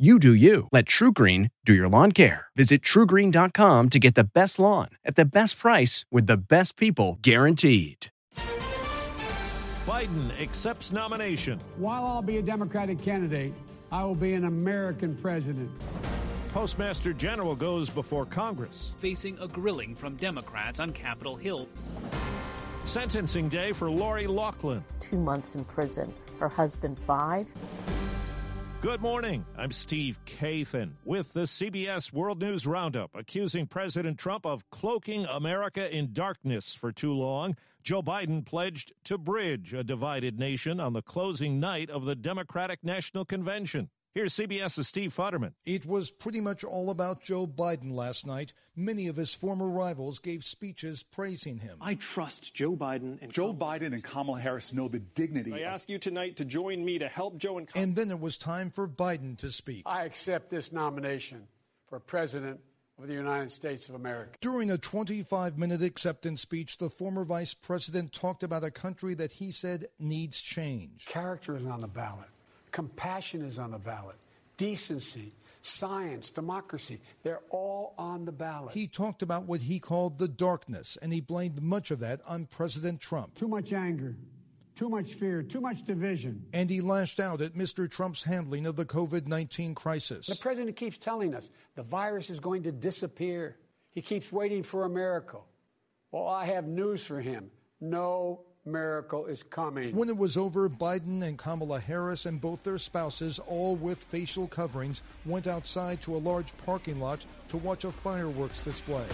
You do you. Let TrueGreen do your lawn care. Visit truegreen.com to get the best lawn at the best price with the best people guaranteed. Biden accepts nomination. While I'll be a Democratic candidate, I will be an American president. Postmaster General goes before Congress. Facing a grilling from Democrats on Capitol Hill. Sentencing day for Lori Loughlin. Two months in prison. Her husband, five. Good morning. I'm Steve Kathan with the CBS World News Roundup, accusing President Trump of cloaking America in darkness for too long. Joe Biden pledged to bridge a divided nation on the closing night of the Democratic National Convention. Here's CBS's Steve Futterman. It was pretty much all about Joe Biden last night. Many of his former rivals gave speeches praising him. I trust Joe Biden and Joe Biden and Kamala Harris know the dignity. I ask you tonight to join me to help Joe and And then it was time for Biden to speak. I accept this nomination for President of the United States of America. During a 25 minute acceptance speech, the former vice president talked about a country that he said needs change. Character is on the ballot. Compassion is on the ballot. Decency, science, democracy, they're all on the ballot. He talked about what he called the darkness, and he blamed much of that on President Trump. Too much anger, too much fear, too much division. And he lashed out at Mr. Trump's handling of the COVID 19 crisis. The president keeps telling us the virus is going to disappear. He keeps waiting for a miracle. Well, I have news for him. No miracle is coming. When it was over, Biden and Kamala Harris and both their spouses, all with facial coverings, went outside to a large parking lot to watch a fireworks display.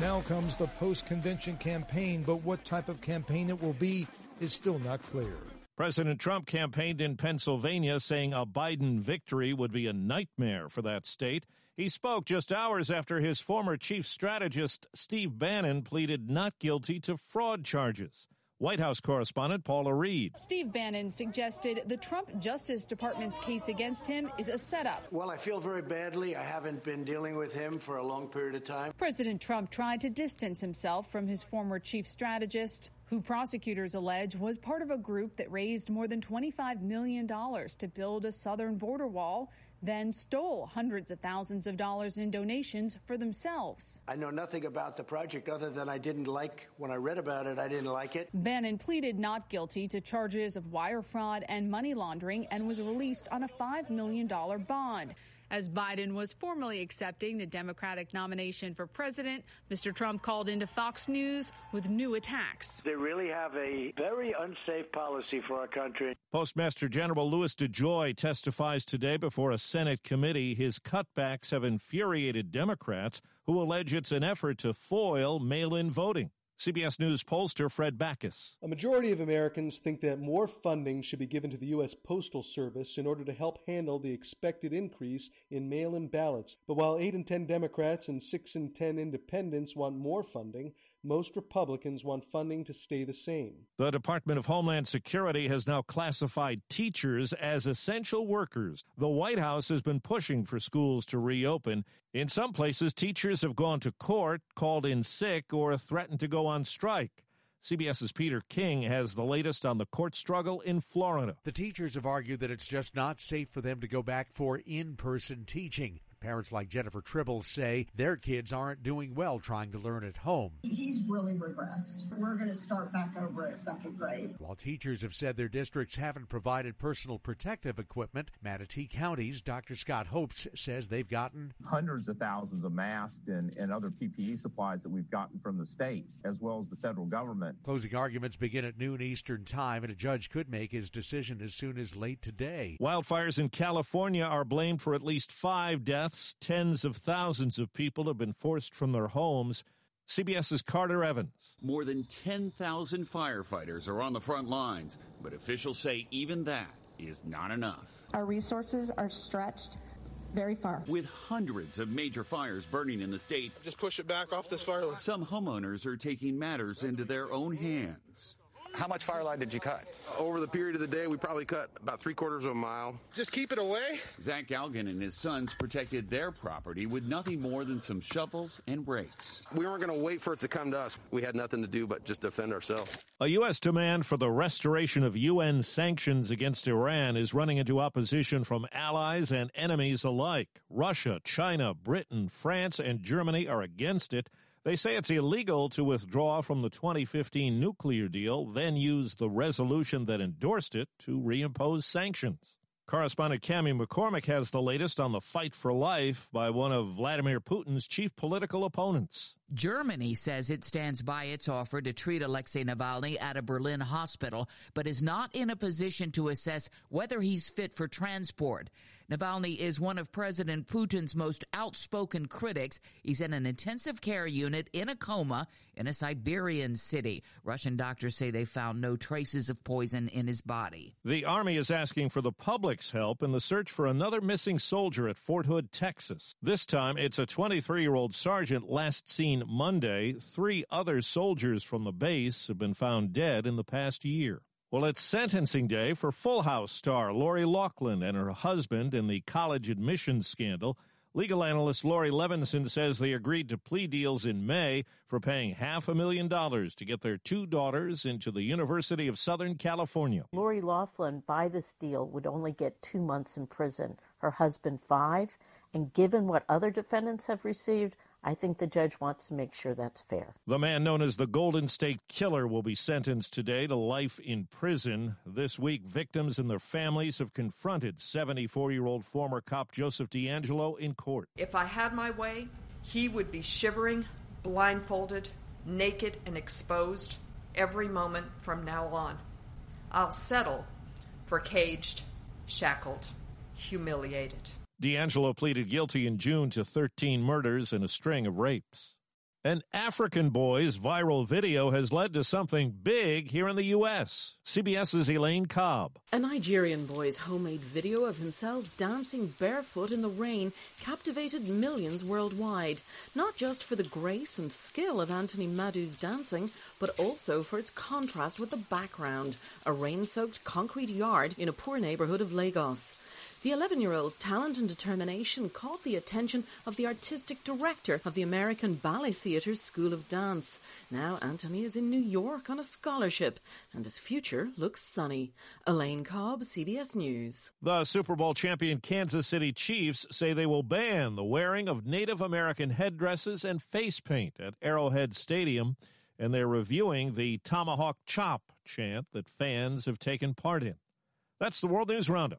Now comes the post convention campaign, but what type of campaign it will be is still not clear. President Trump campaigned in Pennsylvania, saying a Biden victory would be a nightmare for that state. He spoke just hours after his former chief strategist, Steve Bannon, pleaded not guilty to fraud charges. White House correspondent Paula Reid. Steve Bannon suggested the Trump Justice Department's case against him is a setup. Well, I feel very badly. I haven't been dealing with him for a long period of time. President Trump tried to distance himself from his former chief strategist, who prosecutors allege was part of a group that raised more than $25 million to build a southern border wall then stole hundreds of thousands of dollars in donations for themselves. I know nothing about the project other than I didn't like, when I read about it, I didn't like it. Bannon pleaded not guilty to charges of wire fraud and money laundering and was released on a $5 million bond. As Biden was formally accepting the Democratic nomination for president, Mr. Trump called into Fox News with new attacks. They really have a very unsafe policy for our country. Postmaster General Louis DeJoy testifies today before a Senate committee. His cutbacks have infuriated Democrats who allege it's an effort to foil mail in voting. CBS News pollster Fred Backus. A majority of Americans think that more funding should be given to the U.S. Postal Service in order to help handle the expected increase in mail in ballots. But while 8 in 10 Democrats and 6 in 10 independents want more funding, most Republicans want funding to stay the same. The Department of Homeland Security has now classified teachers as essential workers. The White House has been pushing for schools to reopen. In some places, teachers have gone to court, called in sick, or threatened to go on strike. CBS's Peter King has the latest on the court struggle in Florida. The teachers have argued that it's just not safe for them to go back for in person teaching. Parents like Jennifer Tribble say their kids aren't doing well trying to learn at home. He's really regressed. We're going to start back over at second grade. While teachers have said their districts haven't provided personal protective equipment, Manatee County's Dr. Scott Hopes says they've gotten hundreds of thousands of masks and, and other PPE supplies that we've gotten from the state as well as the federal government. Closing arguments begin at noon Eastern Time, and a judge could make his decision as soon as late today. Wildfires in California are blamed for at least five deaths. Tens of thousands of people have been forced from their homes. CBS's Carter Evans. More than 10,000 firefighters are on the front lines, but officials say even that is not enough. Our resources are stretched very far. With hundreds of major fires burning in the state, just push it back off this fire line. Some homeowners are taking matters into their own hands. How much fire line did you cut? Over the period of the day, we probably cut about three quarters of a mile. Just keep it away. Zach Galgan and his sons protected their property with nothing more than some shovels and rakes. We weren't going to wait for it to come to us. We had nothing to do but just defend ourselves. A U.S. demand for the restoration of UN sanctions against Iran is running into opposition from allies and enemies alike. Russia, China, Britain, France, and Germany are against it. They say it's illegal to withdraw from the 2015 nuclear deal, then use the resolution that endorsed it to reimpose sanctions. Correspondent Cami McCormick has the latest on the fight for life by one of Vladimir Putin's chief political opponents. Germany says it stands by its offer to treat Alexei Navalny at a Berlin hospital, but is not in a position to assess whether he's fit for transport. Navalny is one of President Putin's most outspoken critics. He's in an intensive care unit in a coma in a Siberian city. Russian doctors say they found no traces of poison in his body. The Army is asking for the public's help in the search for another missing soldier at Fort Hood, Texas. This time, it's a 23 year old sergeant last seen Monday. Three other soldiers from the base have been found dead in the past year. Well, it's sentencing day for Full House star Lori Loughlin and her husband in the college admissions scandal. Legal analyst Laurie Levenson says they agreed to plea deals in May for paying half a million dollars to get their two daughters into the University of Southern California. Lori Loughlin, by this deal, would only get two months in prison, her husband five. And given what other defendants have received, I think the judge wants to make sure that's fair. The man known as the Golden State Killer will be sentenced today to life in prison. This week, victims and their families have confronted 74 year old former cop Joseph DeAngelo in court. If I had my way, he would be shivering, blindfolded, naked, and exposed every moment from now on. I'll settle for caged, shackled, humiliated. DeAngelo pleaded guilty in June to 13 murders and a string of rapes. An African boy's viral video has led to something big here in the U.S. CBS's Elaine Cobb. A Nigerian boy's homemade video of himself dancing barefoot in the rain captivated millions worldwide, not just for the grace and skill of Anthony Madu's dancing, but also for its contrast with the background a rain soaked concrete yard in a poor neighborhood of Lagos. The 11 year old's talent and determination caught the attention of the artistic director of the American Ballet Theater's School of Dance. Now Anthony is in New York on a scholarship, and his future looks sunny. Elaine Cobb, CBS News. The Super Bowl champion Kansas City Chiefs say they will ban the wearing of Native American headdresses and face paint at Arrowhead Stadium, and they're reviewing the Tomahawk Chop chant that fans have taken part in. That's the World News Roundup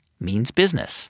means business.